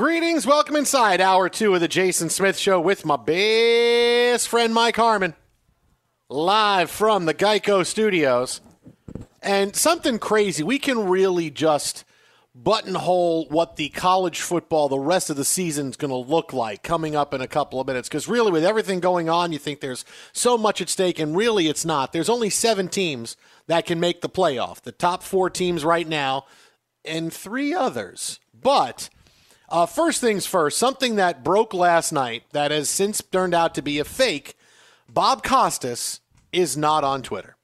Greetings, welcome inside hour two of the Jason Smith Show with my best friend Mike Harmon, live from the Geico Studios. And something crazy, we can really just buttonhole what the college football the rest of the season is going to look like coming up in a couple of minutes. Because really, with everything going on, you think there's so much at stake, and really, it's not. There's only seven teams that can make the playoff. The top four teams right now, and three others. But uh, first things first, something that broke last night that has since turned out to be a fake. Bob Costas is not on Twitter.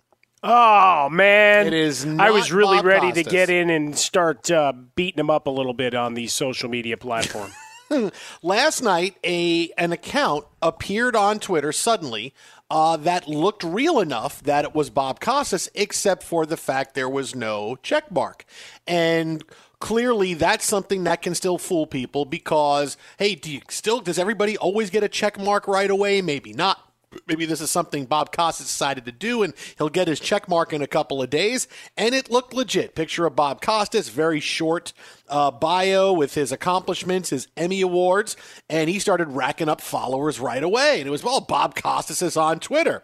Oh man, it is. I was really Bob ready Costas. to get in and start uh, beating him up a little bit on the social media platform. last night, a an account appeared on Twitter suddenly uh, that looked real enough that it was Bob Costas, except for the fact there was no check mark and clearly that's something that can still fool people because hey do you still does everybody always get a check mark right away maybe not maybe this is something Bob Costas decided to do, and he'll get his check mark in a couple of days. And it looked legit. Picture of Bob Costas, very short uh, bio with his accomplishments, his Emmy Awards, and he started racking up followers right away. And it was, well, Bob Costas is on Twitter.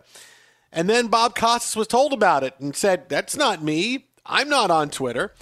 And then Bob Costas was told about it and said, That's not me. I'm not on Twitter.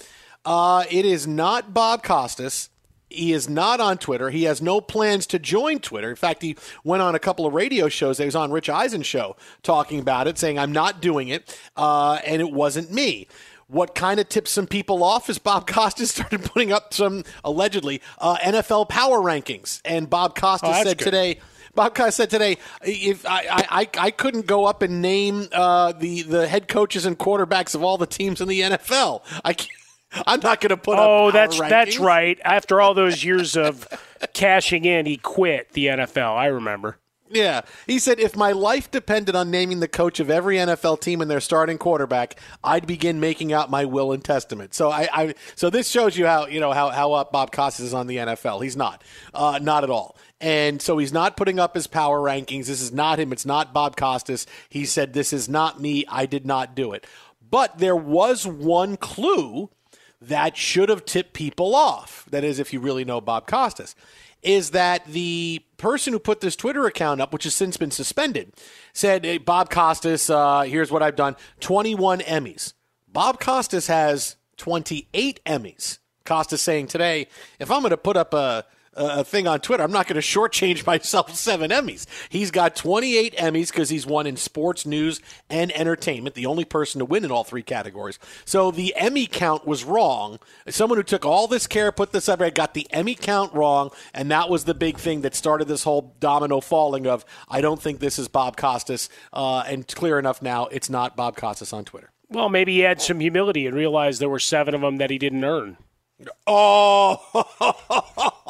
Uh, it is not Bob Costas. He is not on Twitter. He has no plans to join Twitter. In fact, he went on a couple of radio shows. He was on Rich Eisen's show talking about it, saying, I'm not doing it, uh, and it wasn't me. What kind of tips some people off is Bob Costas started putting up some allegedly uh, NFL power rankings, and Bob Costas Oh, said good. today. Bob Costas said today, if I, I, I, I couldn't go up and name uh, the the head coaches and quarterbacks of all the teams in the NFL. I can't, I'm not going to put up. Oh, that's that's right. After all those years of cashing in, he quit the NFL. I remember. Yeah. He said, if my life depended on naming the coach of every NFL team and their starting quarterback, I'd begin making out my will and testament. So I, I so this shows you how you know how how up Bob Costas is on the NFL. He's not, uh, not at all. And so he's not putting up his power rankings. This is not him. It's not Bob Costas. He said, "This is not me. I did not do it." But there was one clue that should have tipped people off. That is, if you really know Bob Costas, is that the person who put this Twitter account up, which has since been suspended, said, hey, Bob Costas, uh, here's what I've done 21 Emmys. Bob Costas has 28 Emmys. Costas saying today, if I'm going to put up a a thing on Twitter. I'm not going to shortchange myself seven Emmys. He's got 28 Emmys because he's won in sports, news, and entertainment, the only person to win in all three categories. So the Emmy count was wrong. Someone who took all this care, put this up, there, got the Emmy count wrong, and that was the big thing that started this whole domino falling of, I don't think this is Bob Costas. Uh, and clear enough now, it's not Bob Costas on Twitter. Well, maybe he had some humility and realized there were seven of them that he didn't earn. Oh,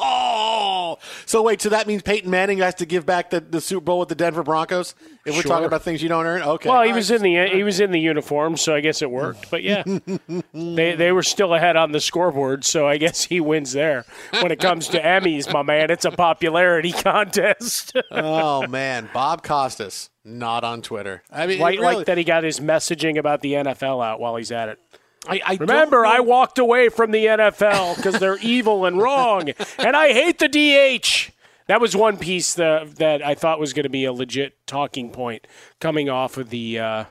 so wait, so that means Peyton Manning has to give back the, the Super Bowl with the Denver Broncos? If we're Sure. talking about things you don't earn, okay. Well, he All was right. in the he was in the uniform, so I guess it worked. But yeah, they they were still ahead on the scoreboard, so I guess he wins there. When it comes to Emmys, my man, it's a popularity contest. oh man, Bob Costas not on Twitter. I mean, like, really, like that he got his messaging about the NFL out while he's at it. I, I Remember, I walked away from the NFL because they're evil and wrong, and I hate the DH. That was one piece that that I thought was going to be a legit talking point coming off of the uh,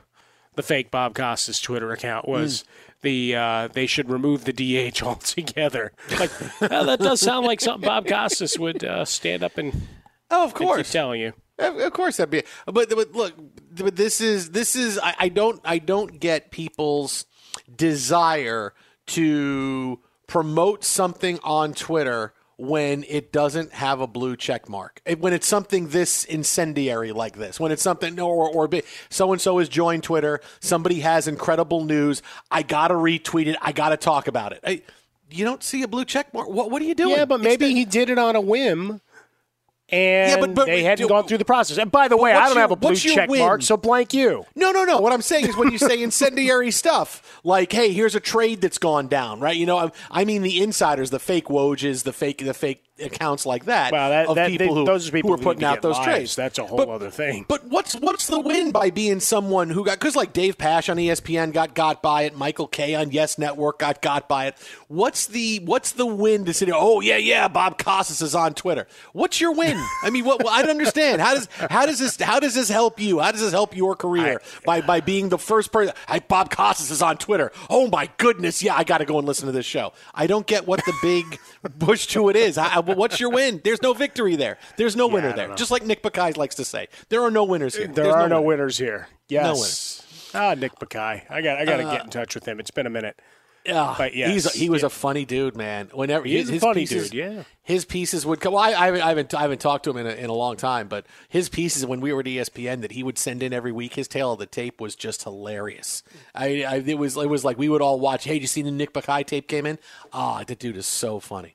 the fake Bob Costas Twitter account was. The uh, they should remove the DH altogether. Like well, that does sound like something Bob Costas would uh, stand up and, Oh, of course. telling you. Of, of course, that'd be. But, but look, but this is this is. I, I don't I don't get people's desire to promote something on Twitter when it doesn't have a blue check mark. When it's something this incendiary like this, when it's something or or so and so has joined Twitter, somebody has incredible news. I gotta retweet it. I gotta talk about it. I, you don't see a blue check mark. What what are you doing? Yeah, but maybe the- he did it on a whim. And Yeah, but- but- they hadn't do- gone through the process. And by the way, I don't your- have a blue check win? mark, so blank you. No, no, no. What I'm saying is when you say incendiary stuff, like, "Hey, here's a trade that's gone down," right? You know, I, I mean the insiders, the fake Wojs, the fake, the fake accounts like that Well, that, of that people they, who those people who are putting out those lives. trades. That's a whole But- other thing. But what's what's the win by being someone who got because like Dave Pasch on ESPN got got by it, Michael Kay on Yes Network got got by it. What's the what's the win to say? Oh yeah, yeah, Bob Costas is on Twitter. What's your win? I mean, what I don't understand. How does how does this how does this help you? How does this help your career by by being the first person? Hey, Bob Costas is on Twitter. Oh my goodness, yeah, I got to go and listen to this show. I don't get what the big push to it is. I, I- what's your win? There's no victory there. There's no winner there. Just like Nick Bakay likes to say, there are no winners here. There There's are no, winner. winners here. Yes. No winners. Ah, Nick Bakay. I got I got to get in touch with him. It's been a minute. Yeah, But yes, he's he was yeah. a funny dude, man. Whenever He his, a funny pieces, dude, yeah. his pieces would come. Well, I, I, haven't, I haven't I haven't talked to him in a, in a long time, but his pieces when we were at ESPN that he would send in every week, his tale of the tape was just hilarious. I, I it was it was like we would all watch. Hey, did you see the Nick Bakay tape came in? Ah, the dude is so funny.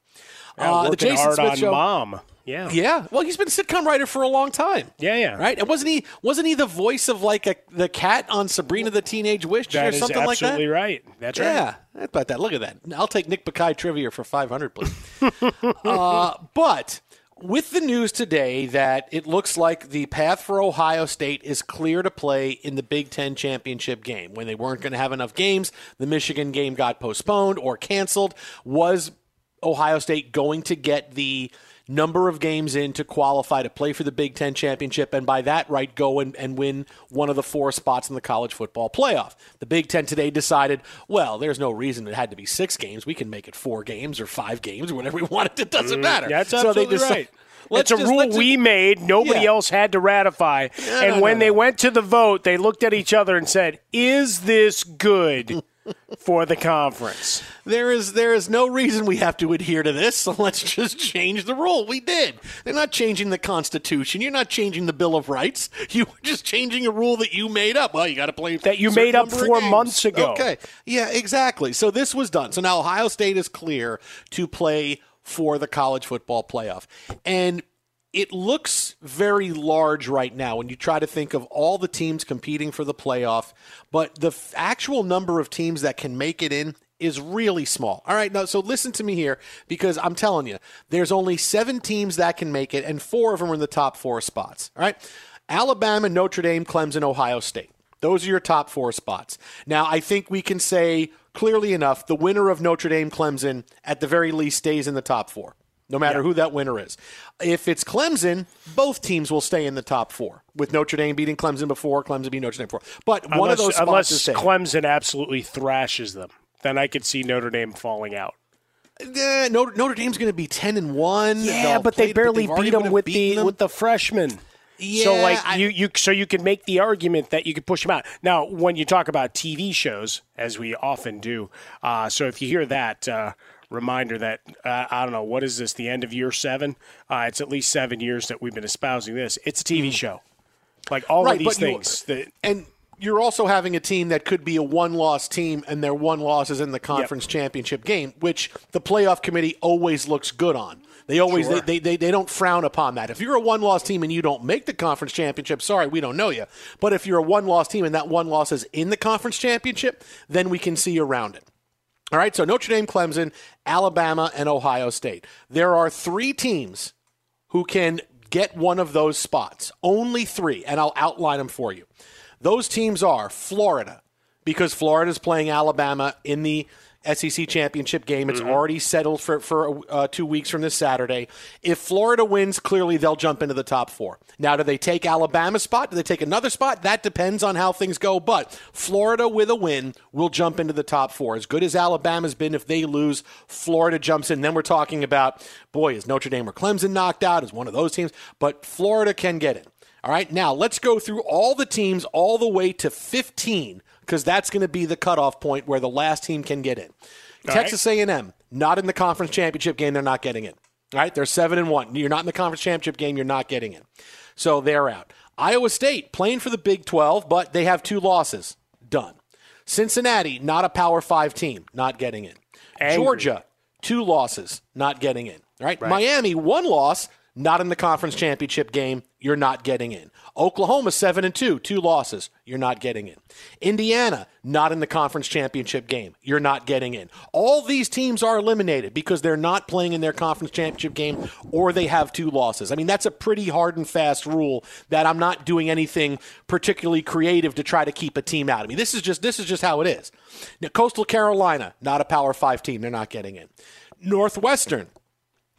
Yeah, Uh, the Jason Smith show. mom. Yeah. Yeah, well, he's been a sitcom writer for a long time. Yeah, yeah. Right, and wasn't he? Wasn't he the voice of like a, the cat on Sabrina the Teenage Witch That or something like that? absolutely right. That's right. Yeah, about that. Look at that. I'll take Nick Bakay trivia for 500, please. uh, but with the news today that it looks like the path for Ohio State is clear to play in the Big Ten championship game. When they weren't going to have enough games, the Michigan game got postponed or canceled. Was Ohio State going to get the number of games in to qualify to play for the Big Ten championship, and by that right, go and, and win one of the four spots in the college football playoff. The Big Ten today decided, well, there's no reason it had to be six games. We can make it four games or five games or whatever we want it. It doesn't matter. Mm, That's so absolutely they decide, right. Let's it's a just- rule we made. Nobody Yeah. else had to ratify. and no, when no, they no. went to the vote, they looked at each other and said, "Is this good for the conference?" There is there is no reason we have to adhere to this, so let's just change the rule. We did. They're not changing the Constitution. You're not changing the Bill of Rights. You were just changing a rule that you made up. Well, you got to play That you made up four months ago. Okay, yeah, exactly. So this was done. So now Ohio State is clear to play for the college football playoff, and it looks very large right now when you try to think of all the teams competing for the playoff, but the f- actual number of teams that can make it in is really small. All right, now so listen to me here because I'm telling you, there's only 7 teams that can make it and 4 of them are in the top 4 spots. All right? Alabama, Notre Dame, Clemson, Ohio State. Those are your top 4 spots. Now, I think we can say clearly enough the winner of Notre Dame Clemson at the very least stays in the top 4 no matter who that winner is. If it's Clemson, both teams will stay in the top four, with Notre Dame beating Clemson before, Clemson beating Notre Dame before. But one of those unless. Clemson absolutely thrashes them, then I could see Notre Dame falling out. Notre, Notre Dame's going to be ten and one. Yeah, They'll but they barely beat them with the them. with the freshmen. Yeah, so like I- you you so you can make the argument that you could push them out. Now, when you talk about TV shows, as we often do, uh, so if you hear that uh, reminder that uh, I don't know what is this the end of year seven? Uh, it's at least seven years that we've been espousing this. It's a TV show, like all Mm. Of these but you- things. that, and you're also having a team that could be a one-loss team, and their one loss is in the conference championship game, which the playoff committee always looks good on. They always Sure. they, they, they don't frown upon that. If you're a one-loss team and you don't make the conference championship, sorry, we don't know you. But if you're a one-loss team and that one loss is in the conference championship, then we can see around it. All right, so Notre Dame, Clemson, Alabama, and Ohio State. There are three teams who can get one of those spots. Only three, and I'll outline them for you. Those teams are Florida, because Florida is playing Alabama in the SEC championship game. It's already settled for, for uh, two weeks from this Saturday. If Florida wins, clearly they'll jump into the top four. Now, do they take Alabama's spot? Do they take another spot? That depends on how things go. But Florida with a win will jump into the top four. As good as Alabama's been, if they lose, Florida jumps in. Then we're talking about, boy, is Notre Dame or Clemson knocked out? Is one of those teams? But Florida can get in. All right, now let's go through all the teams all the way to 15 because that's going to be the cutoff point where the last team can get in. Texas A&M not in the conference championship game; they're not getting in. All right, they're seven and one. You're not in the conference championship game; you're not getting in. So they're out. Iowa State playing for the Big 12, but they have two losses. Done. Cincinnati not a Power Five team, not getting in. Angry. Georgia two losses, not getting in. All right? Miami one loss, not in the conference championship game. You're not getting in. Oklahoma seven and two, two losses. You're not getting in. Indiana not in the conference championship game. You're not getting in. All these teams are eliminated because they're not playing in their conference championship game or they have two losses. I mean that's a pretty hard and fast rule that I'm not doing anything particularly creative to try to keep a team out. I mean this is just this is just how it is. Now, Coastal Carolina not a Power Five team. They're not getting in. Northwestern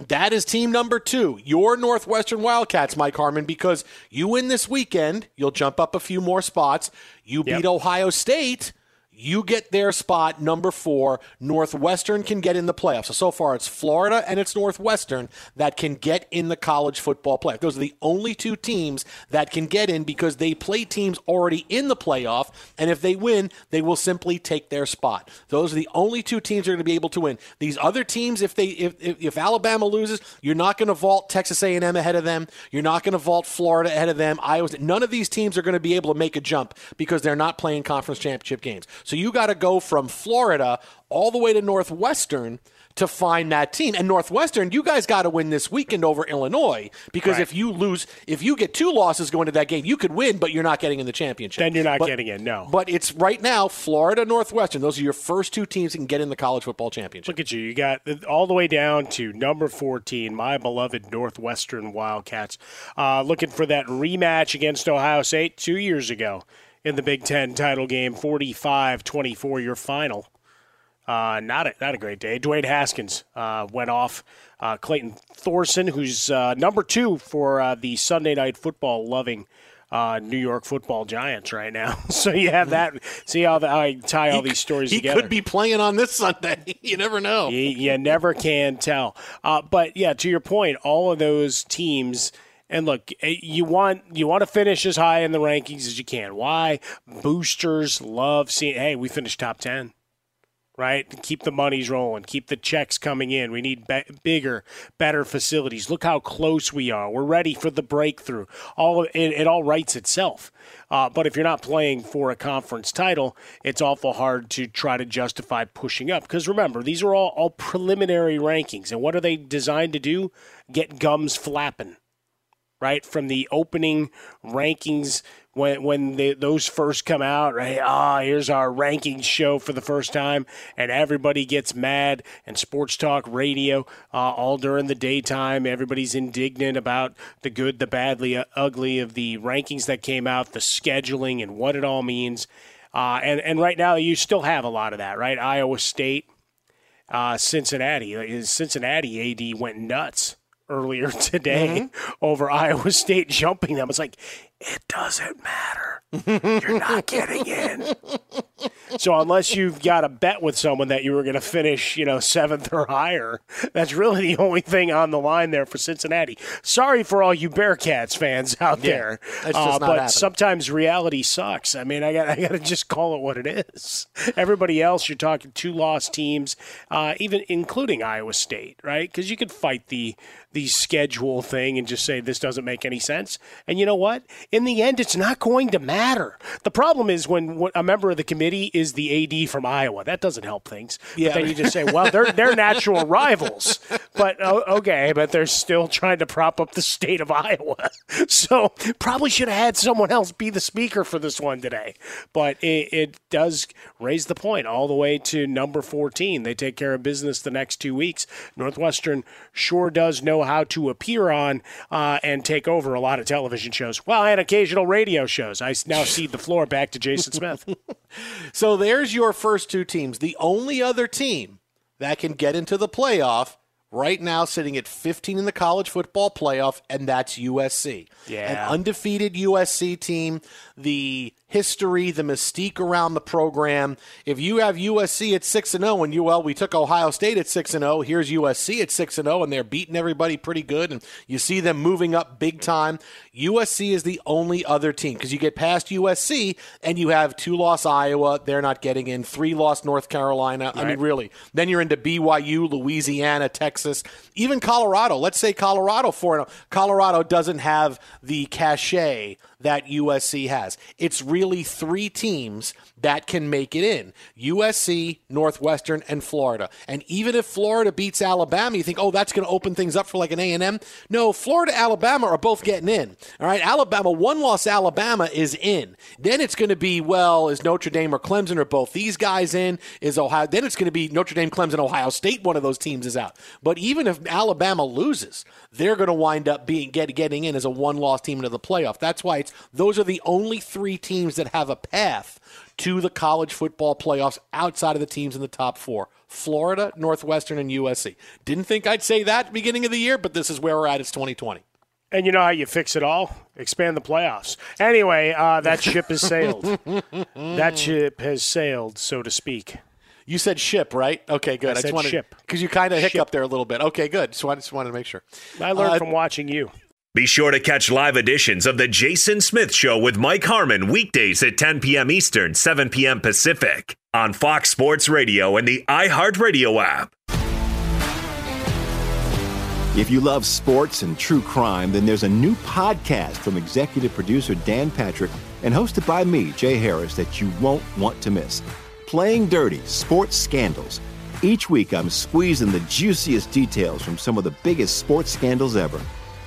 that is team number two, your Northwestern Wildcats, Mike Harmon, because you win this weekend, you'll jump up a few more spots. You beat Ohio State, you get their spot number four. Northwestern can get in the playoffs. So, so far it's Florida and it's Northwestern that can get in the college football playoff. Those are the only two teams that can get in because they play teams already in the playoff. And if they win, they will simply take their spot. Those are the only two teams that are going to be able to win. These other teams, if they if, if, if Alabama loses, you're not going to vault Texas A&M ahead of them. You're not going to vault Florida ahead of them. Iowa. None of these teams are going to be able to make a jump because they're not playing conference championship games. So you got to go from Florida all the way to Northwestern to find that team. And Northwestern, you guys got to win this weekend over Illinois because Right. if you lose, if you get two losses going to that game, you could win, but you're not getting in the championship. Then you're not But- getting in, no. But it's right now Florida, Northwestern. Those are your first two teams that can get in the college football championship. Look at you. You got all the way down to number 14, my beloved Northwestern Wildcats, uh, looking for that rematch against Ohio State two years ago in the Big Ten title game, 45 24, your final. Uh, not a, not a great day. Dwayne Haskins uh, went off. Uh, Clayton Thorson, who's uh, number two for uh, the Sunday night football loving uh, New York Football Giants right now. so you have that. See how, the, how I tie all He these stories he together. could be playing on this Sunday. you never know. You, you never can tell. Uh, but yeah, to your point, all of those teams. And look, eh, you want you want to finish as high in the rankings as you can. Why? Boosters love seeing. Hey, we finished top ten, right? Keep the monies rolling. Keep the checks coming in. We need be- bigger, better facilities. Look how close we are. We're ready for the breakthrough. All it, it all writes itself. Uh, but if you're not playing for a conference title, it's awful hard to try to justify pushing up. Because remember, these are all, all preliminary rankings. And what are they designed to do? Get gums flapping, right? From the opening rankings when, when the, those first come out, right? Ah, here's our rankings show for the first time. And everybody gets mad. And sports talk radio uh, all during the daytime. Everybody's indignant about the good, the badly, uh, ugly of the rankings that came out, the scheduling, and what it all means. Uh, and, and right now, you still have a lot of that, right? Iowa State, uh, Cincinnati. Like, Cincinnati AD went nuts earlier today over Iowa State jumping them. It's like, it doesn't matter. You're not getting in. So unless you've got a bet with someone that you were going to finish, you know, seventh or higher, that's really the only thing on the line there for Cincinnati. Sorry for all you Bearcats fans out Yeah, there, just Uh, but happening. sometimes reality sucks. I mean, I got I got to just call it what it is. Everybody else, you're talking two lost teams, uh, even including Iowa State, right? Because you could fight the the schedule thing and just say this doesn't make any sense. And you know what? In the end, it's not going to matter. The problem is when a member of the committee is the AD from Iowa. That doesn't help things. Yeah. But then you just say, well, they're they're natural rivals. But okay, but they're still trying to prop up the state of Iowa. So probably should have had someone else be the speaker for this one today. But it, it does raise the point all the way to number 14. They take care of business the next two weeks. Northwestern sure does know how to appear on uh, and take over a lot of television shows. Well, and occasional radio shows. I now cede the floor back to Jason Smith. So there's your first two teams. The only other team that can get into the playoff right now, sitting at 15 in the college football playoff, and that's USC. Yeah. An undefeated USC team. The history, the mystique around the program. If you have USC at 6 and 0 and you well we took Ohio State at 6 and 0, here's USC at 6 and 0 and they're beating everybody pretty good and you see them moving up big time. USC is the only other team because you get past USC and you have two loss Iowa, they're not getting in, three loss North Carolina. I mean really. Then you're into BYU, Louisiana, Texas, even Colorado. Let's say Colorado for Colorado doesn't have the cachet that USC has. It's really three teams that can make it in USC, Northwestern, and Florida. And even if Florida beats Alabama, you think, oh, that's going to open things up for like an A&M. No, Florida, Alabama are both getting in. All right, Alabama, one loss Alabama is in. Then it's going to be, well, is Notre Dame or Clemson or both these guys in? Is Ohio? Then it's going to be Notre Dame, Clemson, Ohio State. One of those teams is out. But even if Alabama loses, they're going to wind up being get, getting in as a one-loss team into the playoff. That's why it's those are the only three teams that have a path to the college football playoffs outside of the teams in the top four. Florida, Northwestern, and USC. Didn't think I'd say that at the beginning of the year, but this is where we're at. It's 2020. And you know how you fix it all? Expand the playoffs. Anyway, uh, that ship has sailed. that ship has sailed, so to speak. You said ship, right? Okay, good. I just said wanted, ship. Because you kind of hiccuped there a little bit. Okay, good. So I just wanted to make sure. I learned Uh, from watching you. Be sure to catch live editions of The Jason Smith Show with Mike Harmon weekdays at 10 p.m. Eastern, 7 p.m. Pacific on Fox Sports Radio and the iHeartRadio app. If you love sports and true crime, then there's a new podcast from executive producer Dan Patrick and hosted by me, Jay Harris, that you won't want to miss. Playing Dirty Sports Scandals. Each week, I'm squeezing the juiciest details from some of the biggest sports scandals ever.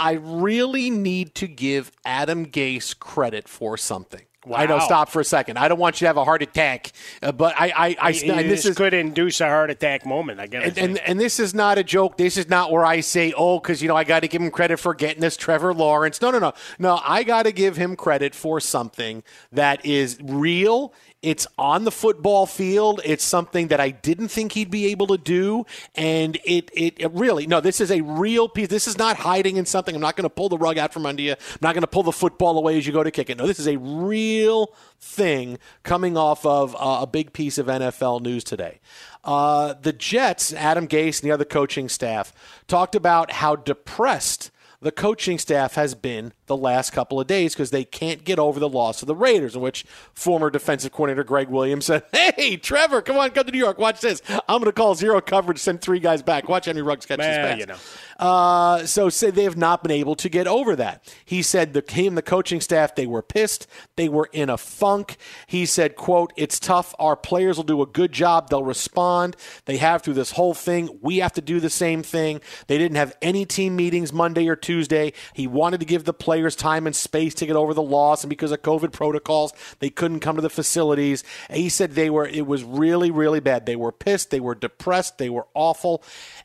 I really need to give Adam Gase credit for something. Wow. I know. Stop for a second. I don't want you to have a heart attack, uh, but I, I, I, I this is could induce a heart attack moment. I guess. And, and, and this is not a joke. This is not where I say, oh, because you know I got to give him credit for getting this Trevor Lawrence. No, no, no, no. I got to give him credit for something that is real. It's on the football field. It's something that I didn't think he'd be able to do, and it, it, it really no. This is a real piece. This is not hiding in something. I'm not going to pull the rug out from under you. I'm not going to pull the football away as you go to kick it. No, this is a real thing coming off of uh, a big piece of NFL news today. Uh, the Jets, Adam Gase and the other coaching staff talked about how depressed the coaching staff has been the last couple of days because they can't get over the loss of the Raiders, in which former defensive coordinator Gregg Williams said, Hey, Trevor, come on, come to New York. Watch this. I'm going to call zero coverage, send three guys back. Watch Henry Ruggs catch Man, this pass. you know. Uh, so say they have not been able to get over that. He said the he and the coaching staff they were pissed. They were in a funk. He said, "quote It's tough. Our players will do a good job. They'll respond. They have through this whole thing. We have to do the same thing. They didn't have any team meetings Monday or Tuesday. He wanted to give the players time and space to get over the loss, and because of COVID protocols, they couldn't come to the facilities. He said they were. It was really, really bad. They were pissed. They were depressed. They were awful.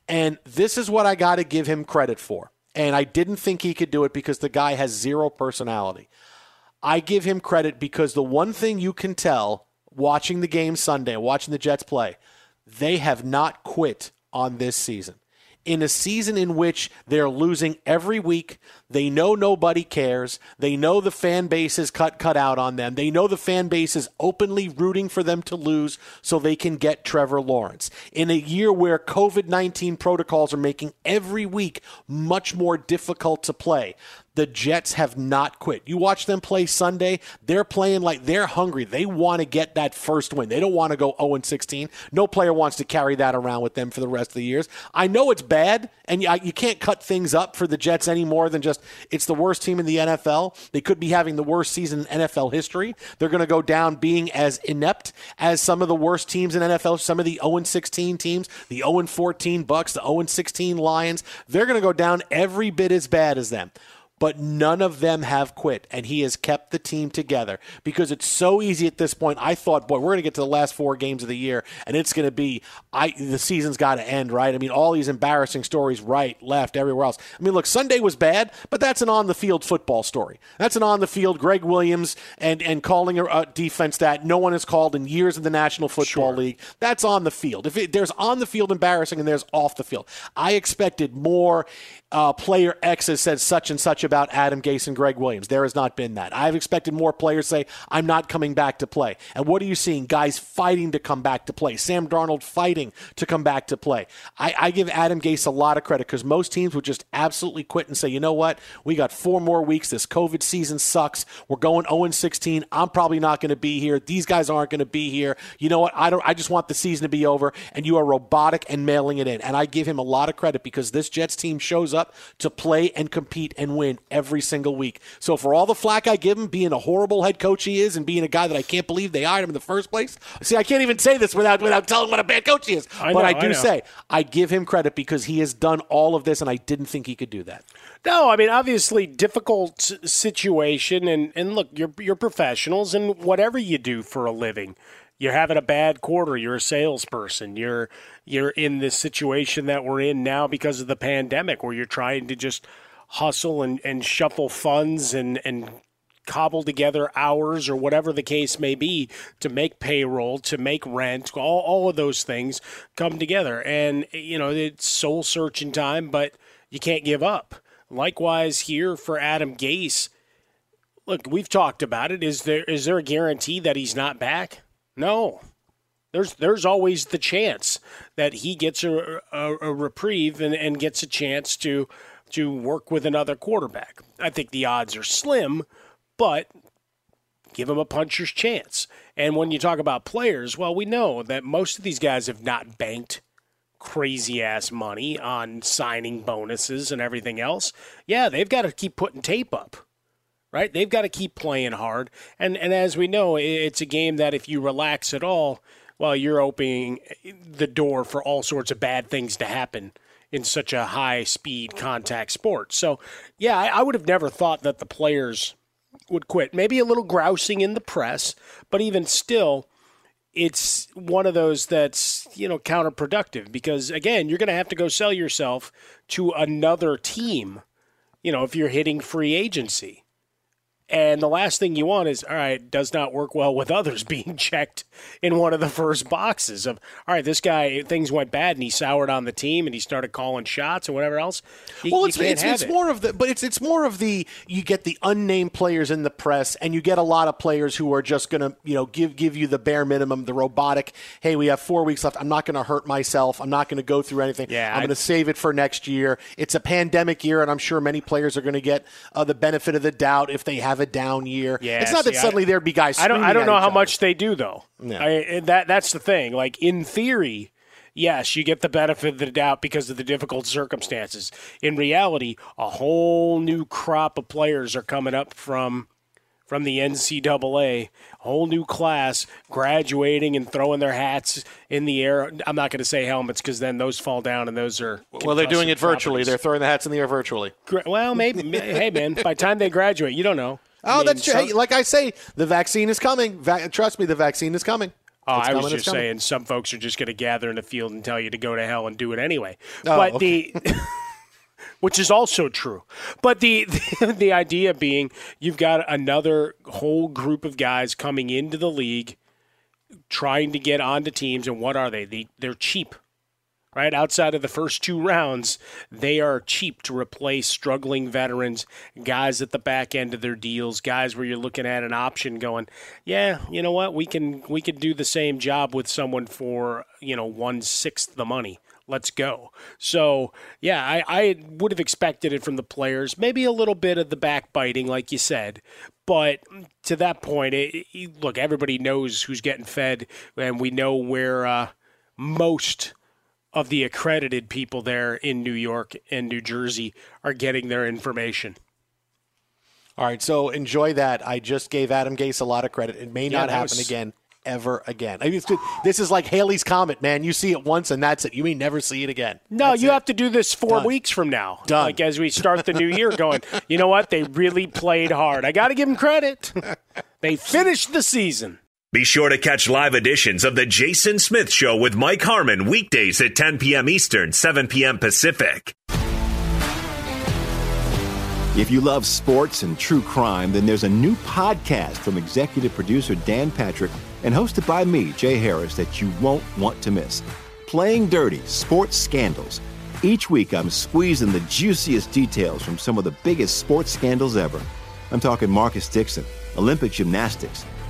And this is what I got to give him credit for. And I didn't think he could do it because the guy has zero personality. I give him credit because the one thing you can tell watching the game Sunday, watching the Jets play, they have not quit on this season. In a season in which they're losing every week. They know nobody cares. They know the fan base is cut cut out on them. They know the fan base is openly rooting for them to lose so they can get Trevor Lawrence. In a year where COVID-19 protocols are making every week much more difficult to play the Jets have not quit. You watch them play Sunday, they're playing like they're hungry. They want to get that first win. They don't want to go 0 16. No player wants to carry that around with them for the rest of the years. I know it's bad, and you can't cut things up for the Jets any more than just it's the worst team in the NFL. They could be having the worst season in NFL history. They're going to go down being as inept as some of the worst teams in NFL, some of the 0 16 teams, the 0 14 Bucks, the 0 16 Lions. They're going to go down every bit as bad as them but none of them have quit, and he has kept the team together because it's so easy at this point. I thought, boy, we're going to get to the last four games of the year, and it's going to be, I the season's got to end, right? I mean, all these embarrassing stories, right, left, everywhere else. I mean, look, Sunday was bad, but that's an on the field football story. That's an on the field Gregg Williams and and calling a, defense that no one has called in years in the National Football sure. League. That's on the field. If it, there's on the field embarrassing and there's off the field, I expected more uh, player X has said such and such about Adam Gase and Gregg Williams. There has not been that. I've expected more players say, I'm not coming back to play. And what are you seeing? Guys fighting to come back to play. Sam Darnold fighting to come back to play. I, I give Adam Gase a lot of credit because most teams would just absolutely quit and say, you know what? We got four more weeks. This COVID season sucks. We're going 0 16. I'm probably not going to be here. These guys aren't going to be here. You know what? I don't. I just want the season to be over. And you are robotic and mailing it in. And I give him a lot of credit because this Jets team shows up to play and compete and win every single week. So for all the flack I give him, being a horrible head coach he is, and being a guy that I can't believe they hired him in the first place. See, I can't even say this without without telling what a bad coach he is. I but know, I do I say I give him credit because he has done all of this, and I didn't think he could do that. No, I mean obviously difficult situation, and and look, you're you're professionals, and whatever you do for a living you're having a bad quarter, you're a salesperson, you're you're in this situation that we're in now because of the pandemic where you're trying to just hustle and, and shuffle funds and, and cobble together hours or whatever the case may be to make payroll, to make rent, all, all of those things come together. And, you know, it's soul searching time, but you can't give up. Likewise, here for Adam Gase, look, we've talked about it. Is there is there a guarantee that he's not back? No. There's there's always the chance that he gets a, a, a reprieve and, and gets a chance to to work with another quarterback. I think the odds are slim, but give him a puncher's chance. And when you talk about players, well, we know that most of these guys have not banked crazy ass money on signing bonuses and everything else. Yeah, they've got to keep putting tape up right? They've got to keep playing hard. And and as we know, it's a game that if you relax at all, well, you're opening the door for all sorts of bad things to happen in such a high speed contact sport. So, yeah, I, I would have never thought that the players would quit. Maybe a little grousing in the press, but even still, it's one of those that's you know counterproductive because again, you're going to have to go sell yourself to another team. You know, if you're hitting free agency. And the last thing you want is, all right, does not work well with others being checked in one of the first boxes of, all right, this guy, things went bad and he soured on the team and he started calling shots or whatever else. You, well, it's, it's, it's it. more of the, but it's, it's more of the, you get the unnamed players in the press and you get a lot of players who are just going to, you know, give, give you the bare minimum, the robotic, hey, we have four weeks left. I'm not going to hurt myself. I'm not going to go through anything. Yeah, I'm going to save it for next year. It's a pandemic year and I'm sure many players are going to get uh, the benefit of the doubt if they have have a down year. Yeah, it's not see, that suddenly I, there'd be guys. I don't. I don't know how other. much they do though. Yeah. I, that that's the thing. Like in theory, yes, you get the benefit of the doubt because of the difficult circumstances. In reality, a whole new crop of players are coming up from from the NCAA, a whole new class graduating and throwing their hats in the air. I'm not going to say helmets because then those fall down and those are. Well, they're doing it virtually. They're throwing the hats in the air virtually. Well, maybe. hey, man, by the time they graduate, you don't know. Oh, I mean, that's true. Some, hey, like I say, the vaccine is coming. Va- trust me, the vaccine is coming. Oh, it's I was coming, just saying, some folks are just going to gather in the field and tell you to go to hell and do it anyway. Oh, but okay. the. which is also true. But the, the, the idea being you've got another whole group of guys coming into the league trying to get onto teams and what are they? they they're cheap. Right? Outside of the first two rounds, they are cheap to replace struggling veterans, guys at the back end of their deals, guys where you're looking at an option going, yeah, you know what, we can we can do the same job with someone for you know one sixth the money. Let's go. So yeah, I, I would have expected it from the players. Maybe a little bit of the backbiting, like you said, but to that point, it, it, look, everybody knows who's getting fed, and we know where uh, most of the accredited people there in New York and New Jersey are getting their information. All right, so enjoy that. I just gave Adam Gase a lot of credit. It may Yeah, not happen was- again ever again. I mean, it's, this is like Halley's comet, man. You see it once and that's it. You may never see it again. No, That's you it. have to do this four Done. weeks from now. Done. Like as we start the new year, going, you know what? They really played hard. I got to give them credit. they finished the season. Be sure to catch live editions of The Jason Smith Show with Mike Harmon weekdays at 10 p.m. Eastern, 7 p.m. Pacific. If you love sports and true crime, then there's a new podcast from executive producer Dan Patrick and hosted by me, Jay Harris, that you won't want to miss. Playing Dirty Sports Scandals. Each week, I'm squeezing the juiciest details from some of the biggest sports scandals ever. I'm talking Marcus Dixon, Olympic gymnastics,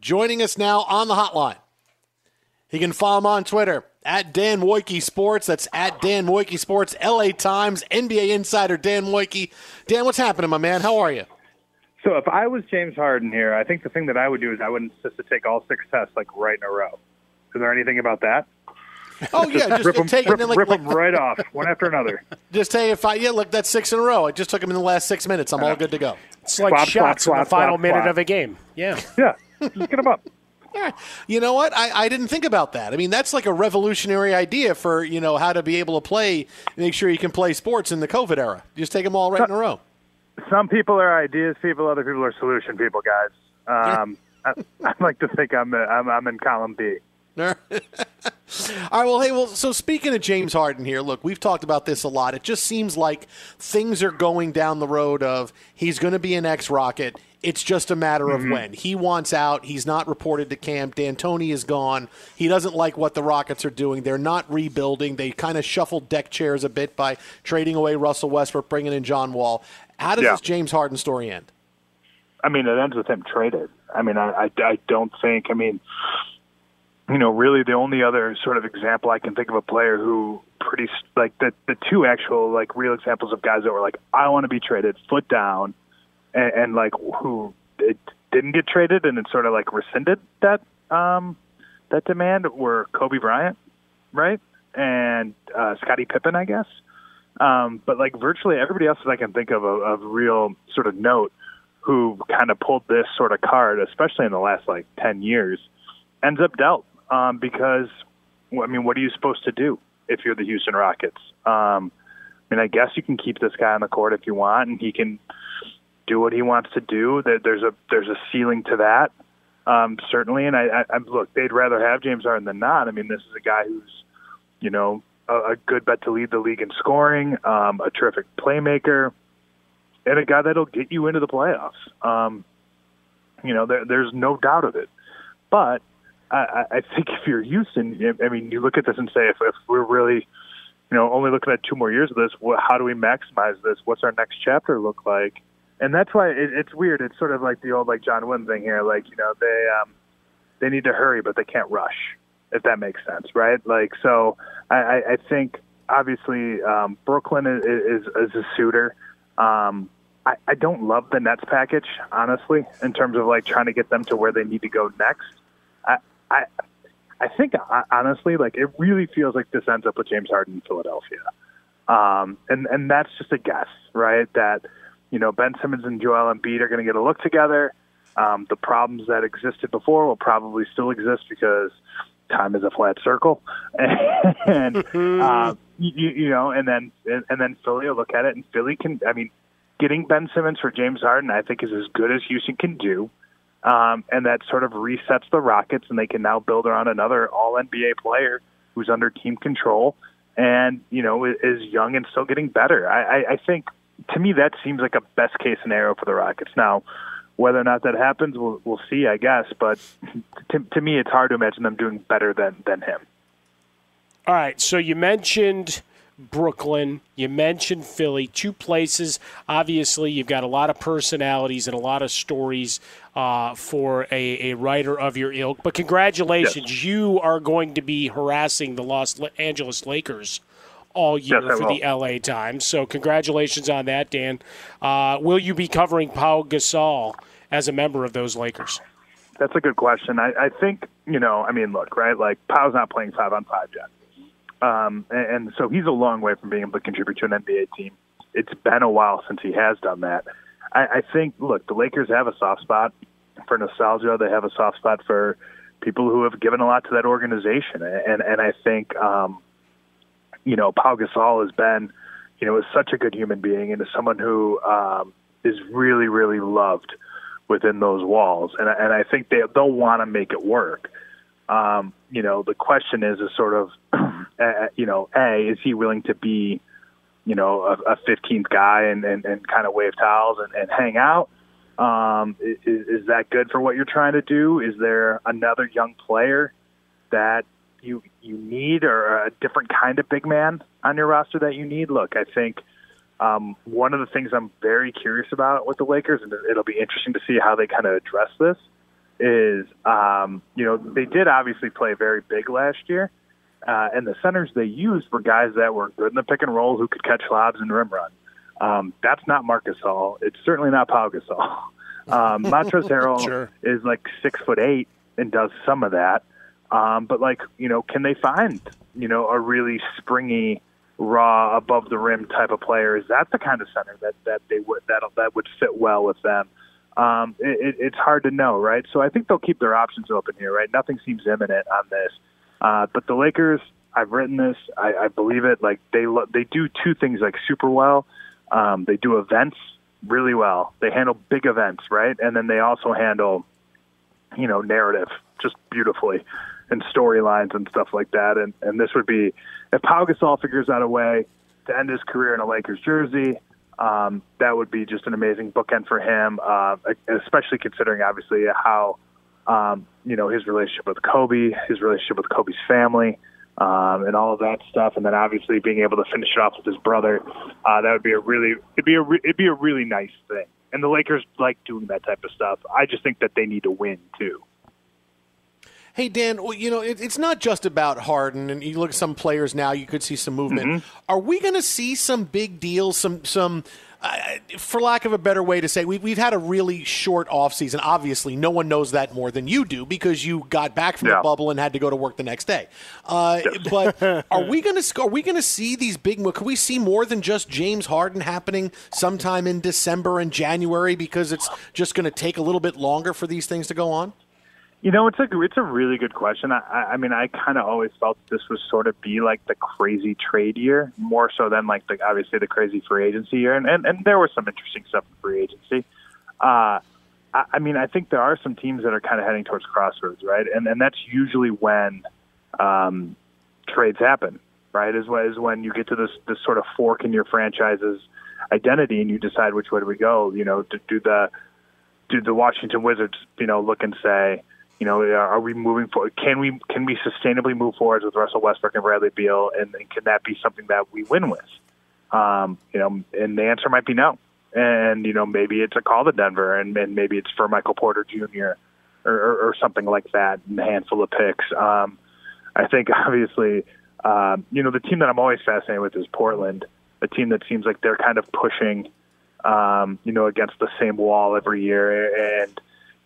Joining us now on the hotline. He can follow him on Twitter at Dan Woike Sports. That's at Dan Woike Sports, LA Times, NBA insider Dan Woike. Dan, what's happening, my man? How are you? So if I was James Harden here, I think the thing that I would do is I would insist to take all six tests like right in a row. Is there anything about that? Oh yeah, just rip them, take rip, and then like, rip like 'em right off, one after another. just take if I yeah look that's six in a row. I just took them in the last six minutes. I'm all uh-huh. good to go. It's like Swap, swap, shots in the swap, final swap, minute swap. of a game. Yeah. Yeah, just get them up. Yeah. You know what? I, I didn't think about that. I mean, that's like a revolutionary idea for you know how to be able to play, make sure you can play sports in the COVID era. Just take them all right in a row. Some people are ideas people, other people are solution people, guys. Um, I, I like to think I'm, I'm I'm in column B. All right. Well, hey, well, so speaking of James Harden here, look, we've talked about this a lot. It just seems like things are going down the road of he's going to be an ex Rocket. It's just a matter of mm-hmm. when. He wants out. He's not reported to camp. D'Antoni is gone. He doesn't like what the Rockets are doing. They're not rebuilding. They kind of shuffled deck chairs a bit by trading away Russell Westbrook, bringing in John Wall. How does Yeah. this James Harden story end? I mean, it ends with him traded. I mean, I, I, I don't think. I mean, you know, really the only other sort of example I can think of a player who pretty like the the two actual like real examples of guys that were like, I want to be traded, foot down, and, and like who it didn't get traded and it sort of like rescinded that um that demand were Kobe Bryant, right, and uh, Scottie Pippen, I guess. Um, but like virtually everybody else that I can think of of, of real sort of note who kind of pulled this sort of card, especially in the last like ten years, ends up dealt um, because I mean, what are you supposed to do if you're the Houston Rockets? Um, I mean, I guess you can keep this guy on the court if you want, and he can do what he wants to do. There's a there's a ceiling to that, um, certainly. And I, I, I look, they'd rather have James Harden than not. I mean, this is a guy who's, you know, a, a good bet to lead the league in scoring, um, a terrific playmaker, and a guy that'll get you into the playoffs. Um, you know, there, there's no doubt of it. But I, I think if you're Houston, I mean, you look at this and say, if, if we're really, you know, only looking at two more years of this, what, how do we maximize this? What's our next chapter look like? And that's why it, it's weird. It's sort of like the old like John Wooden thing here. Like you know, they um, they need to hurry, but they can't rush. If that makes sense, right? Like so, I, I, think obviously um, Brooklyn is, is is a suitor. Um, I, I don't love the Nets package, honestly, in terms of like trying to get them to where they need to go next. I, I think honestly, like it really feels like this ends up with James Harden in Philadelphia, um, and and that's just a guess, right? That you know Ben Simmons and Joel Embiid are going to get a look together. Um, the problems that existed before will probably still exist because time is a flat circle, and uh, you, you know, and then and, and then Philly will look at it, and Philly can. I mean, getting Ben Simmons for James Harden, I think, is as good as Houston can do. Um, and that sort of resets the Rockets, and they can now build around another All NBA player who's under team control and you know is young and still getting better. I, I, I think to me that seems like a best case scenario for the Rockets. Now, whether or not that happens, we'll, we'll see, I guess. But to, to me, it's hard to imagine them doing better than than him. All right. So you mentioned Brooklyn. You mentioned Philly. Two places. Obviously, you've got a lot of personalities and a lot of stories uh, for a, a writer of your ilk. But congratulations, you are going to be harassing the Los Angeles Lakers all year Yes, for will. the LA Times. So congratulations on that, Dan. Uh, will you be covering Pau Gasol as a member of those Lakers? That's a good question. I, I think you know. I mean, look, right? Like Pau's not playing five on five yet, um, and, and so he's a long way from being able to contribute to an NBA team. It's been a while since he has done that. I, I think. Look, the Lakers have a soft spot for nostalgia. They have a soft spot for people who have given a lot to that organization, and and I think um, you know Pau Gasol has been you know is such a good human being and is someone who um, is really really loved within those walls, and and I think they they'll want to make it work. Um, you know, the question is is sort of, uh, you know, a is he willing to be, you know, a, a 15th guy and, and, and kind of wave towels and, and hang out? Um, is, is that good for what you're trying to do? Is there another young player that you you need, or a different kind of big man on your roster that you need? Look, I think um, one of the things I'm very curious about with the Lakers, and it'll be interesting to see how they kind of address this, is um, you know they did obviously play very big last year, uh, and the centers they used were guys that were good in the pick and roll who could catch lobs and rim run. Um, that's not Marcus Gasol. It's certainly not Pau Gasol. Um, Montrezl Harrell Sure. is like six foot eight and does some of that. Um, but like, you know, can they find, you know, a really springy, raw, above the rim type of player? Is that the kind of center that that they would that that would fit well with them? Um, it, it, it's hard to know, right? So I think they'll keep their options open here, right? Nothing seems imminent on this. Uh, but the Lakers, I've written this. I, I believe it. Like they lo- they do two things like super well. Um, they do events really well. They handle big events, right? And then they also handle, you know, narrative just beautifully and storylines and stuff like that. And and this would be if Pau Gasol figures out a way to end his career in a Lakers jersey. Um, that would be just an amazing bookend for him, uh, especially considering obviously how um, you know his relationship with Kobe, his relationship with Kobe's family, um, and all of that stuff. And then obviously being able to finish it off with his brother, uh, that would be a really it'd be a re- it'd be a really nice thing. And the Lakers like doing that type of stuff. I just think that they need to win too. Hey Dan, well, you know it, it's not just about Harden, and you look at some players now. You could see some movement. Mm-hmm. Are we going to see some big deals? Some some, uh, for lack of a better way to say, we, we've had a really short offseason. Obviously, no one knows that more than you do because you got back from the bubble and had to go to work the next day. Uh, but are we going to are we going to see these big? Could we see more than just James Harden happening sometime in December and January because it's just going to take a little bit longer for these things to go on? You know, it's a it's a really good question. I, I mean, I kind of always felt this would sort of be like the crazy trade year, more so than like the obviously the crazy free agency year, and and, and there was some interesting stuff in free agency. Uh, I, I mean, I think there are some teams that are kind of heading towards crossroads, right? And and that's usually when um, trades happen, right? Is when is when you get to this this sort of fork in your franchise's identity, and you decide which way do we go. You know, do the do the Washington Wizards, you know, look and say, you know, are we moving forward? Can we can we sustainably move forward with Russell Westbrook and Bradley Beal, and, and can that be something that we win with? Um, you know, and the answer might be no. And you know, maybe it's a call to Denver, and, and maybe it's for Michael Porter Jr. Or, or, or something like that, and a handful of picks. Um, I think obviously, um, you know, the team that I'm always fascinated with is Portland, a team that seems like they're kind of pushing, um, you know, against the same wall every year. And,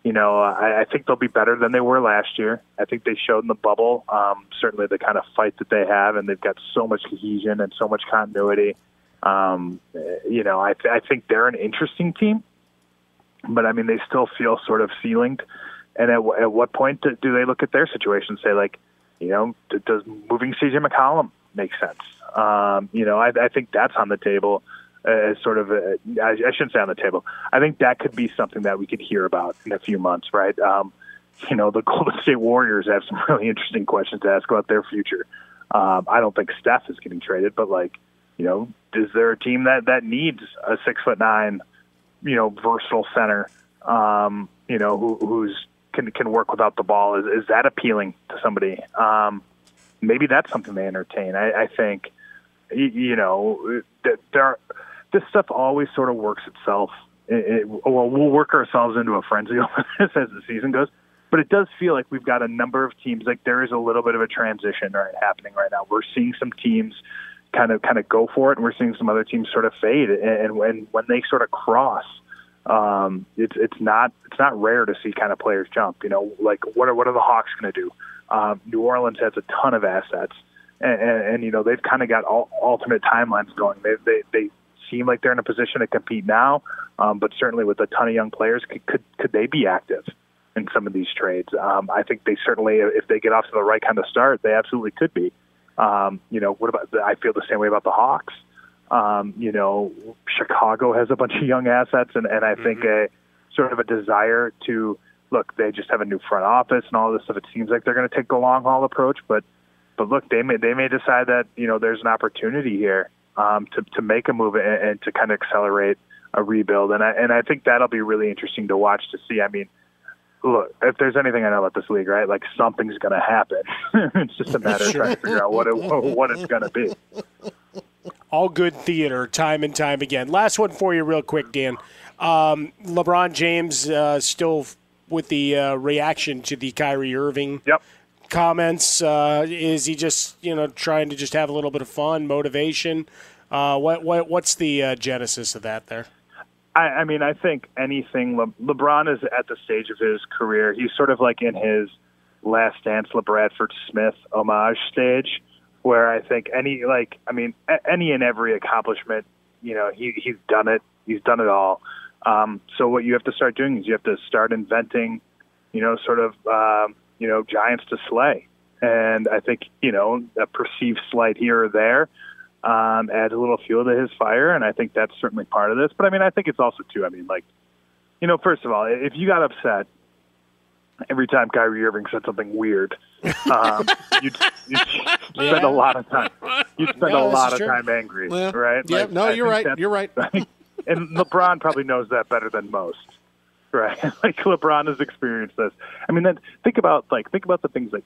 you know, I, I think they'll be better than they were last year. I think they showed in the bubble, um, certainly the kind of fight that they have, and they've got so much cohesion and so much continuity. Um, you know, I, th- I think they're an interesting team, but I mean, they still feel sort of ceilinged. And at, w- at what point do, do they look at their situation and say, like, you know, does moving CJ McCollum make sense? Um, you know, I, I think that's on the table as sort of, a, I, I shouldn't say on the table. I think that could be something that we could hear about in a few months, right? Um, you know, the Golden State Warriors have some really interesting questions to ask about their future. Um, I don't think Steph is getting traded, but like, you know, is there a team that that needs a six foot nine, you know, versatile center, um, you know, who, who's can can work without the ball? Is is that appealing to somebody? Um, maybe that's something they entertain. I, I think, you know, there, this stuff always sort of works itself. It, it, well, we'll work ourselves into a frenzy over this as the season goes. But it does feel like we've got a number of teams. Like there is a little bit of a transition right happening right now. We're seeing some teams kind of kind of go for it, and we're seeing some other teams sort of fade. And, when when they sort of cross, um, it's it's not it's not rare to see kind of players jump. You know, like what are what are the Hawks going to do? Um, New Orleans has a ton of assets, and, and, and you know they've kind of got all, alternate timelines going. They they they seem like they're in a position to compete now, um, but certainly with a ton of young players, could could, could they be active? in some of these trades. Um, I think they certainly, if they get off to the right kind of start, they absolutely could be. Um, you know, what about? I feel the same way about the Hawks. Um, you know, Chicago has a bunch of young assets, and, and I think a sort of a desire to look. They just have a new front office and all this stuff. It seems like they're going to take the long haul approach, but but look, they may they may decide that you know there's an opportunity here um, to to make a move and, and to kind of accelerate a rebuild, and I and I think that'll be really interesting to watch to see. I mean look, if there's anything I know about this league, right? Like something's going to happen. it's just a matter of trying to figure out what it, what it's going to be. All good theater, time and time again. Last one for you, real quick, Dan. Um, LeBron James uh, still with the uh, reaction to the Kyrie Irving yep. Comments. Uh, is he just you know trying to just have a little bit of fun, motivation? Uh, what what what's the uh, genesis of that there? I, I mean, I think anything. Le, LeBron is at the stage of his career. He's sort of like in his last dance, LaBradford Smith homage stage, where I think any like, I mean, a- any and every accomplishment, you know, he he's done it. He's done it all. Um, so what you have to start doing is you have to start inventing, you know, sort of, um, you know, giants to slay. And I think you know a perceived slight here or there um, adds a little fuel to his fire, and I think that's certainly part of this. But I mean, I think it's also too. I mean, like, you know, first of all, if you got upset every time Kyrie Irving said something weird, um, you'd, you'd spend Yeah. a lot of time. You'd spend No, a lot of true. time angry, Yeah. right? Yeah, Like, no, I you're right. You're right. and LeBron probably knows that better than most, right? like LeBron has experienced this. I mean, then think about like think about the things like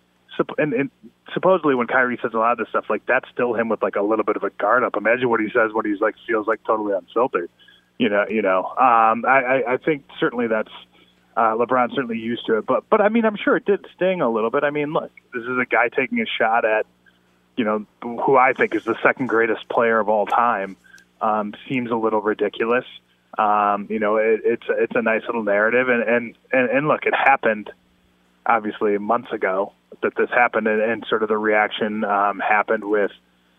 and, and supposedly when Kyrie says a lot of this stuff, like that's still him with like a little bit of a guard up. Imagine what he says when he's like feels like totally unfiltered. You know, you know. Um, I, I, I think certainly that's uh, LeBron certainly used to it, but but I mean, I'm sure it did sting a little bit. I mean, look, this is a guy taking a shot at you know who I think is the second greatest player of all time. Um, seems a little ridiculous. Um, you know, it, it's it's a nice little narrative, and and and, and look, it happened obviously months ago that this happened, and, and sort of the reaction um, happened with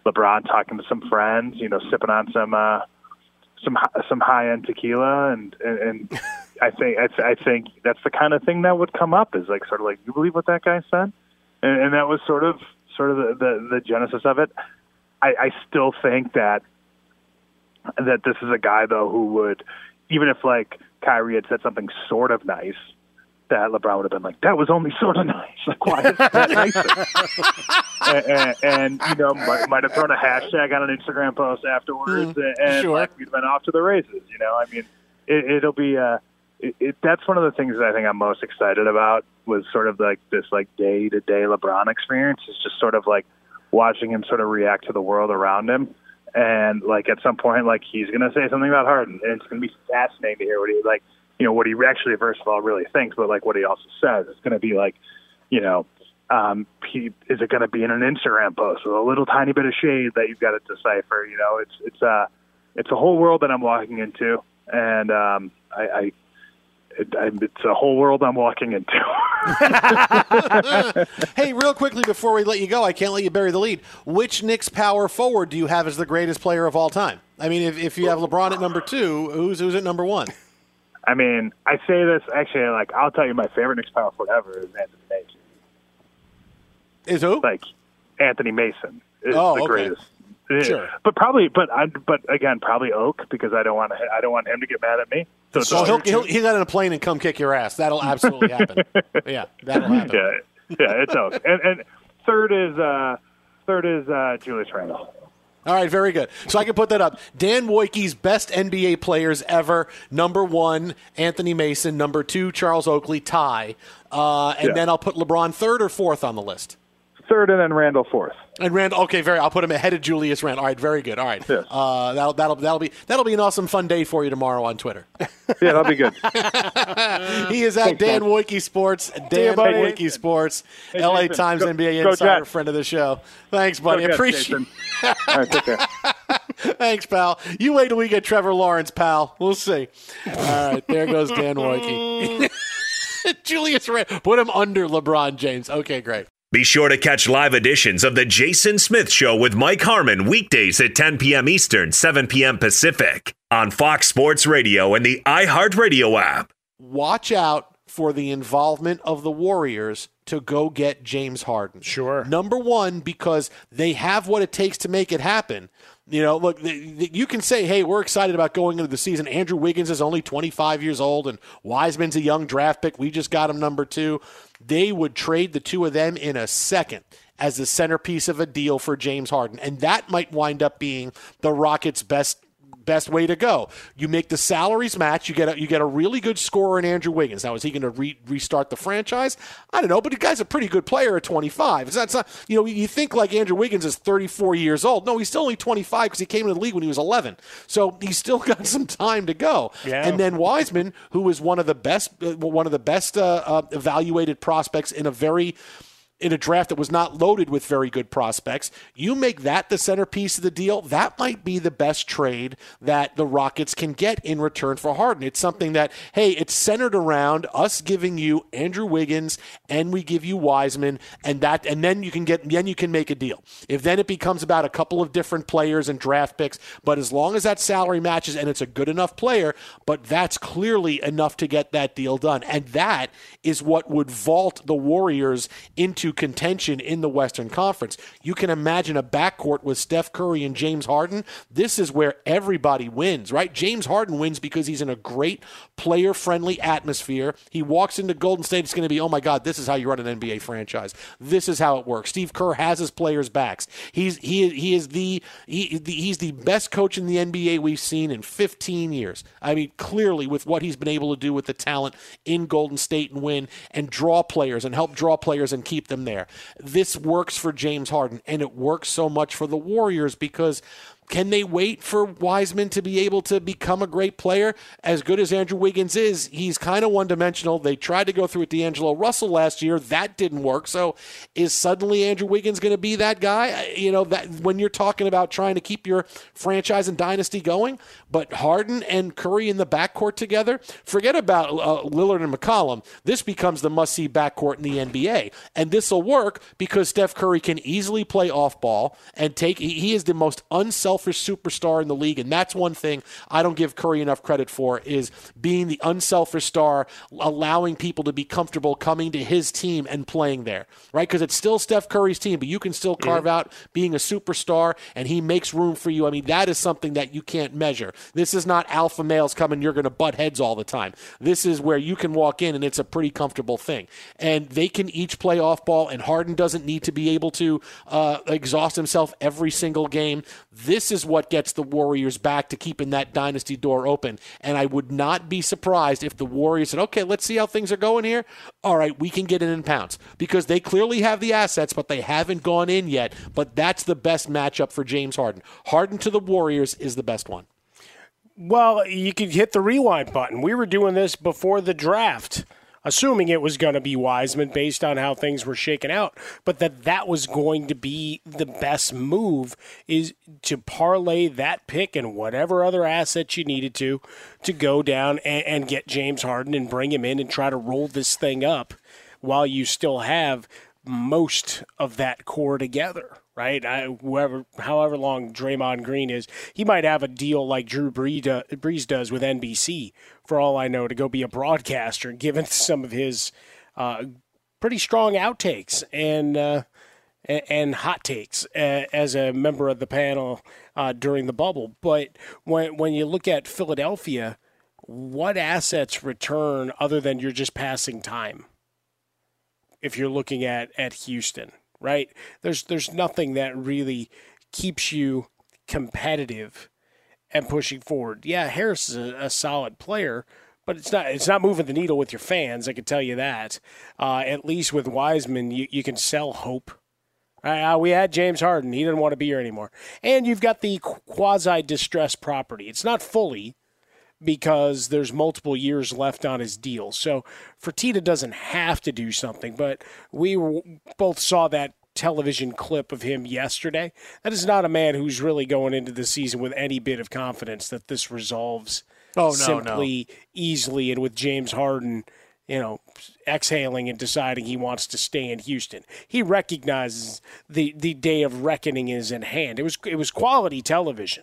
LeBron talking to some friends, you know, sipping on some uh, some some high end tequila, and and, and I think I, th- I think that's the kind of thing that would come up is like sort of like you believe what that guy said, and, and that was sort of sort of the, the the genesis of it. I, I still think that that this is a guy though who would even if like Kyrie had said something sort of nice, that LeBron would have been like, "That was only sort of nice. Like, why is that nicer?" and, and, and you know, might, might have thrown a hashtag on an Instagram post afterwards, and sure. like we'd have been off to the races. You know, I mean, it, it'll be. Uh, it, it, that's one of the things that I think I'm most excited about was sort of like this like day to day LeBron experience. Is just sort of like watching him sort of react to the world around him. And like at some point, like he's gonna say something about Harden, and it's gonna be fascinating to hear what he like, you know, what he actually first of all really thinks, but like what he also says. It's gonna be like, you know, um, he, is it gonna be in an Instagram post with a little tiny bit of shade that you've got to decipher? You know, it's it's uh it's a whole world that I'm walking into, and um, I, I it, it's a whole world I'm walking into. hey, real quickly before we let you go, I can't let you bury the lead. Which Knicks power forward do you have as the greatest player of all time? I mean, if, if you have LeBron at number two, who's who's at number one? I mean, I say this actually. Like, I'll tell you, my favorite Knicks power forward ever is Anthony Mason. Is who? Like Anthony Mason is Oh, the okay. greatest. Sure. But probably, but I, but again, probably Oak because I don't want to. I don't want him to get mad at me. So, So he'll, he'll he'll get on a plane and come kick your ass. That'll absolutely happen. yeah, that'll happen. yeah, yeah, it's Oak. And, and third is uh, third is uh, Julius Randle. All right, very good. So I can put that up. Dan Woike's best NBA players ever. Number one, Anthony Mason. Number two, Charles Oakley. Tie. Uh, and Yeah. then I'll put LeBron third or fourth on the list. Third, and then Randle fourth. And Rand, okay, very. I'll put him ahead of Julius Rand. All right, very good. All right, uh, that'll that'll that'll be that'll be an awesome fun day for you tomorrow on Twitter. Yeah, that'll be good. he is at Thanks, Dan man. Woike Sports. Dan you, buddy. Sports, Hey, LA Jason. Times Go- NBA go insider, Jets. friend of the show. Thanks, buddy. Go Appreciate. Jason. All right, take care. Thanks, pal. You wait till we get Trevor Lawrence, pal. We'll see. All right, there goes Dan Woike. Julius Rand. Put him under LeBron James. Okay, great. Be sure to catch live editions of The Jason Smith Show with Mike Harmon weekdays at 10 p.m. Eastern, 7 p.m. Pacific on Fox Sports Radio and the iHeartRadio app. watch out for the involvement of the Warriors to go get James Harden. Sure. Number one, because they have what it takes to make it happen. You know, look, th- th- you can say, hey, we're excited about going into the season. Andrew Wiggins is only 25 years old, and Wiseman's a young draft pick. We just got him number two. They would trade the two of them in a second as the centerpiece of a deal for James Harden. And that might wind up being the Rockets' best best way to go. You make the salaries match. You get a, you get a really good scorer in Andrew Wiggins. Now, is he going to re- restart the franchise? I don't know, but the guy's a pretty good player at 25. It's not, it's not, you know, you think like Andrew Wiggins is 34 years old. No, he's still only 25 because he came into the league when he was 11. So he's still got some time to go. Yeah. And then Wiseman, who is one of the best, uh, one of the best uh, uh, evaluated prospects in a very in a draft that was not loaded with very good prospects. You make that the centerpiece of the deal, that might be the best trade that the Rockets can get in return for Harden. It's something that, hey, it's centered around us giving you Andrew Wiggins and we give you Wiseman and that and then you can get then you can make a deal. If then it becomes about a couple of different players and draft picks, but as long as that salary matches and it's a good enough player, but that's clearly enough to get that deal done. And that is what would vault the Warriors into contention in the Western Conference. You can imagine a backcourt with Steph Curry and James Harden. This is where everybody wins, right? James Harden wins because he's in a great player friendly atmosphere. He walks into Golden State, it's going to be, oh my God, this is how you run an NBA franchise. This is how it works. Steve Kerr has his players' backs. He's he he is the, he, he's the best coach in the NBA we've seen in 15 years. I mean, clearly with what he's been able to do with the talent in Golden State and win and draw players and help draw players and keep them there. This works for James Harden and it works so much for the Warriors because can they wait for Wiseman to be able to become a great player? As good as Andrew Wiggins is, he's kind of one dimensional. They tried to go through with D'Angelo Russell last year. That didn't work. So is suddenly Andrew Wiggins going to be that guy? You know, that when you're talking about trying to keep your franchise and dynasty going, but Harden and Curry in the backcourt together, forget about uh, Lillard and McCollum. This becomes the must see backcourt in the NBA. And this will work because Steph Curry can easily play off ball and take, he is the most unselfish unselfish superstar in the league, and that's one thing I don't give Curry enough credit for is being the unselfish star, allowing people to be comfortable coming to his team and playing there, right? Because it's still Steph Curry's team, but you can still carve mm-hmm. out being a superstar, and he makes room for you. I mean, that is something that you can't measure. This is not alpha males coming, you're going to butt heads all the time. This is where you can walk in, and it's a pretty comfortable thing. And they can each play off ball, and Harden doesn't need to be able to uh, exhaust himself every single game. This is what gets the Warriors back to keeping that dynasty door open. And I would not be surprised if the Warriors said, okay, let's see how things are going here. All right, we can get in and pounce because they clearly have the assets, but they haven't gone in yet. But that's the best matchup for James Harden. Harden to the Warriors is the best one. Well, you could hit the rewind button. We were doing this before the draft assuming it was going to be Wiseman based on how things were shaken out, but that that was going to be the best move is to parlay that pick and whatever other assets you needed to to go down and, and get James Harden and bring him in and try to roll this thing up while you still have most of that core together right? I, whoever, however long Draymond Green is, he might have a deal like Drew Brees does with NBC, for all I know, to go be a broadcaster, given some of his uh, pretty strong outtakes and uh, and hot takes as a member of the panel uh, during the bubble. But when when you look at Philadelphia, what assets return other than you're just passing time? If you're looking at at Houston right? There's there's nothing that really keeps you competitive and pushing forward. Yeah, Harris is a, a, solid player, but it's not it's not moving the needle with your fans. I can tell you that. Uh, at least with Wiseman, you, you can sell hope. Uh, we had James Harden; he didn't want to be here anymore. And you've got the quasi distressed property. It's not fully because there's multiple years left on his deal. So Fertitta doesn't have to do something, but we both saw that television clip of him yesterday. That is not a man who's really going into the season with any bit of confidence that this resolves oh, no, simply no. easily and with James Harden – you know, exhaling and deciding he wants to stay in Houston. He recognizes the the day of reckoning is in hand. It was it was quality television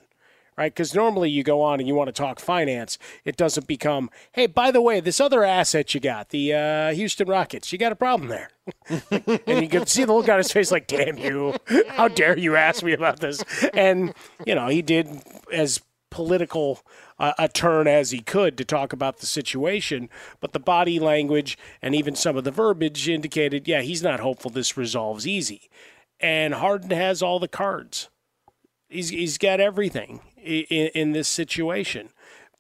right? Because normally you go on and you want to talk finance, it doesn't become, hey, by the way, this other asset you got, the uh, Houston Rockets, you got a problem there. and you can see the look on his face like, damn you, how dare you ask me about this? And, you know, he did as political uh, a turn as he could to talk about the situation, but the body language and even some of the verbiage indicated, yeah, he's not hopeful this resolves easy. And Harden has all the cards. He's, he's got everything in, in this situation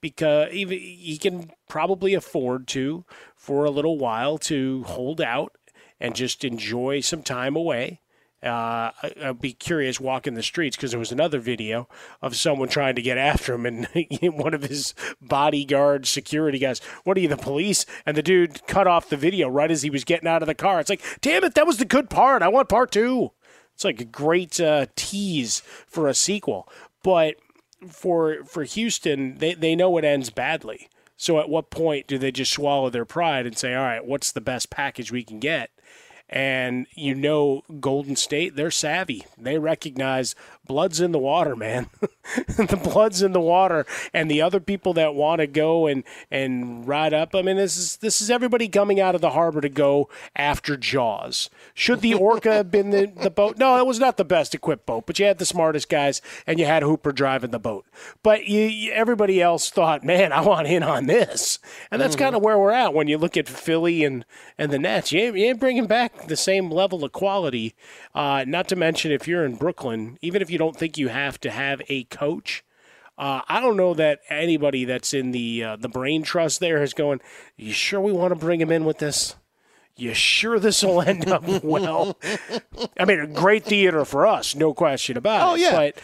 because even he can probably afford to for a little while to hold out and just enjoy some time away Uh, I'd be curious walking the streets because there was another video of someone trying to get after him, and one of his bodyguard security guys, "What are you, the police?" And the dude cut off the video right as he was getting out of the car. It's like, damn it, that was the good part. I want part two. It's like a great uh, tease for a sequel, but for for Houston, they they know it ends badly. So at what point do they just swallow their pride and say, "All right, what's the best package we can get?" And you know, Golden State, they're savvy. They recognize blood's in the water, man. the blood's in the water, and the other people that want to go and and ride up. I mean, this is this is everybody coming out of the harbor to go after Jaws. Should the Orca have been the, the boat? No, it was not the best equipped boat, but you had the smartest guys, and you had Hooper driving the boat. But you, you, everybody else thought, man, I want in on this, and that's Mhm. kind of where we're at when you look at Philly and and the Nets. You ain't, you ain't bringing back the same level of quality. Uh, not to mention, if you're in Brooklyn, even if you don't think you have to have a coach. Uh, I don't know that anybody that's in the uh, the brain trust there is going. You sure we want to bring him in with this? You sure this will end up well? I mean, a great theater for us, no question about Oh, it. yeah. But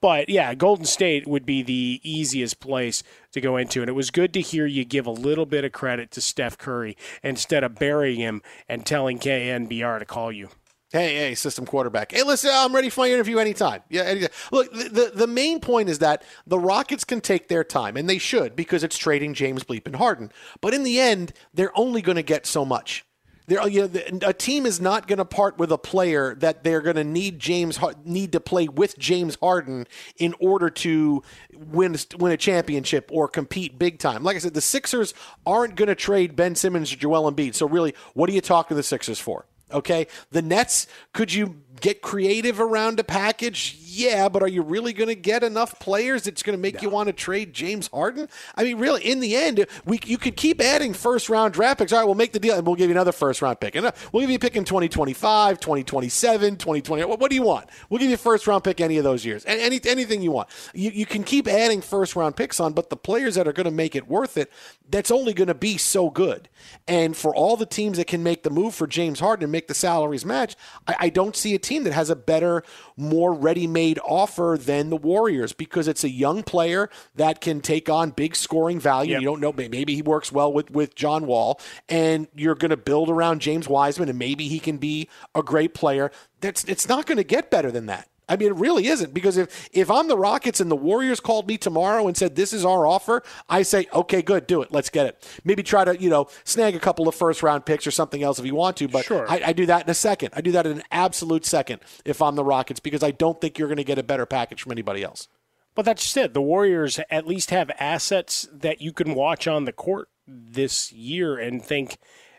but yeah, Golden State would be the easiest place to go into. And it was good to hear you give a little bit of credit to Steph Curry instead of burying him and telling KNBR to call you. Hey, hey, system quarterback. Hey, listen, I'm ready for my interview anytime. Yeah, anytime. Look, the, the the main point is that the Rockets can take their time, and they should because it's trading James Bleep and Harden. But in the end, they're only going to get so much. They're, you know, a team is not going to part with a player that they're going to need James need to play with James Harden in order to win win a championship or compete big time. Like I said, the Sixers aren't going to trade Ben Simmons or Joel Embiid. So really, what are you talking to the Sixers for? Okay, the Nets. Could you get creative around a package? Yeah, but are you really going to get enough players that's going to make you want to trade James Harden? I mean, really, in the end, we you could keep adding first round draft picks. All right, we'll make the deal, and we'll give you another first round pick, and uh, we'll give you a pick in 2025, 2027, 2020. What, what do you want? We'll give you a first round pick any of those years, and any anything you want. You you can keep adding first round picks on, but the players that are going to make it worth it, that's only going to be so good. And for all the teams that can make the move for James Harden and make the salaries match, I, I don't see a team that has a better, more ready made offer than the Warriors because it's a young player that can take on big scoring value. You don't know, may- maybe he works well with, with John Wall, and you're going to build around James Wiseman, and maybe he can be a great player. That's It's not going to get better than that. I mean, it really isn't because if if I'm the Rockets and the Warriors called me tomorrow and said this is our offer, I say okay, good, do it, let's get it. Maybe try to you know snag a couple of first round picks or something else if you want to, but I, I do that in a second. I do that in an absolute second if I'm the Rockets because I don't think you're going to get a better package from anybody else. But that's just it. The Warriors at least have assets that you can watch on the court this year and think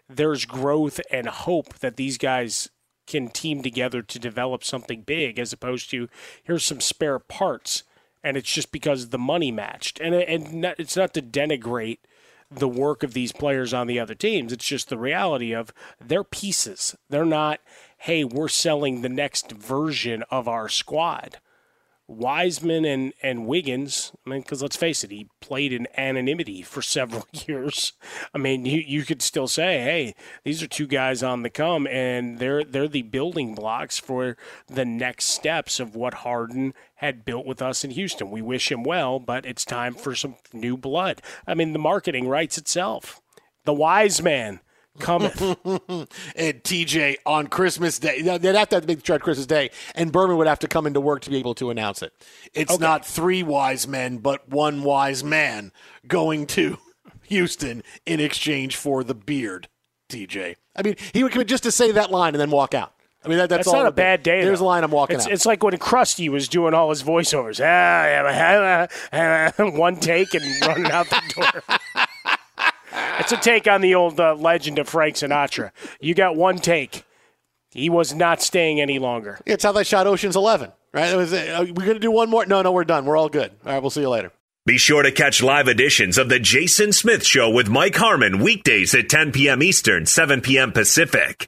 there's growth and hope that these guys can team together to develop something big as opposed to here's some spare parts and it's just because the money matched. And and not, it's not to denigrate the work of these players on the other teams. It's just the reality of they're pieces. They're not, hey, we're selling the next version of our squad. Wiseman and, and Wiggins, I mean, because let's face it, he played in anonymity for several years. I mean, you, you could still say, hey, these are two guys on the come, and they're they're the building blocks for the next steps of what Harden had built with us in Houston. We wish him well, but it's time for some new blood. I mean, the marketing writes itself. The wise man cometh. and TJ on Christmas Day. They'd have to have the big trade Christmas Day, and Berman would have to come into work to be able to announce it. It's not three wise men, but one wise man going to Houston in exchange for the beard, TJ. I mean, he would come in just to say that line and then walk out. I mean, that, that's, That's, all not a be. bad day. There's though. a line I'm walking it's, out. It's like when Krusty was doing all his voiceovers. Ah, one take and running out the door. It's a take on the old uh, legend of Frank Sinatra. You got one take. He was not staying any longer. It's how they shot Ocean's Eleven, right? It was, uh, we're going to do one more. No, no, we're done. We're all good. All right, we'll see you later. Be sure to catch live editions of The Jason Smith Show with Mike Harmon weekdays at 10 p.m. Eastern, 7 p.m. Pacific.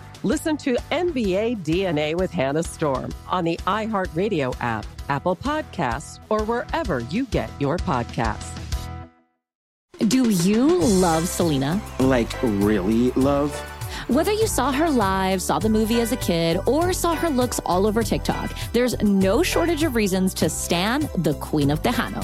Listen to NBA DNA with Hannah Storm on the iHeartRadio app, Apple Podcasts, or wherever you get your podcasts. Do you love Selena? Like, really love? Whether you saw her live, saw the movie as a kid, or saw her looks all over TikTok, there's no shortage of reasons to stan the Queen of Tejano.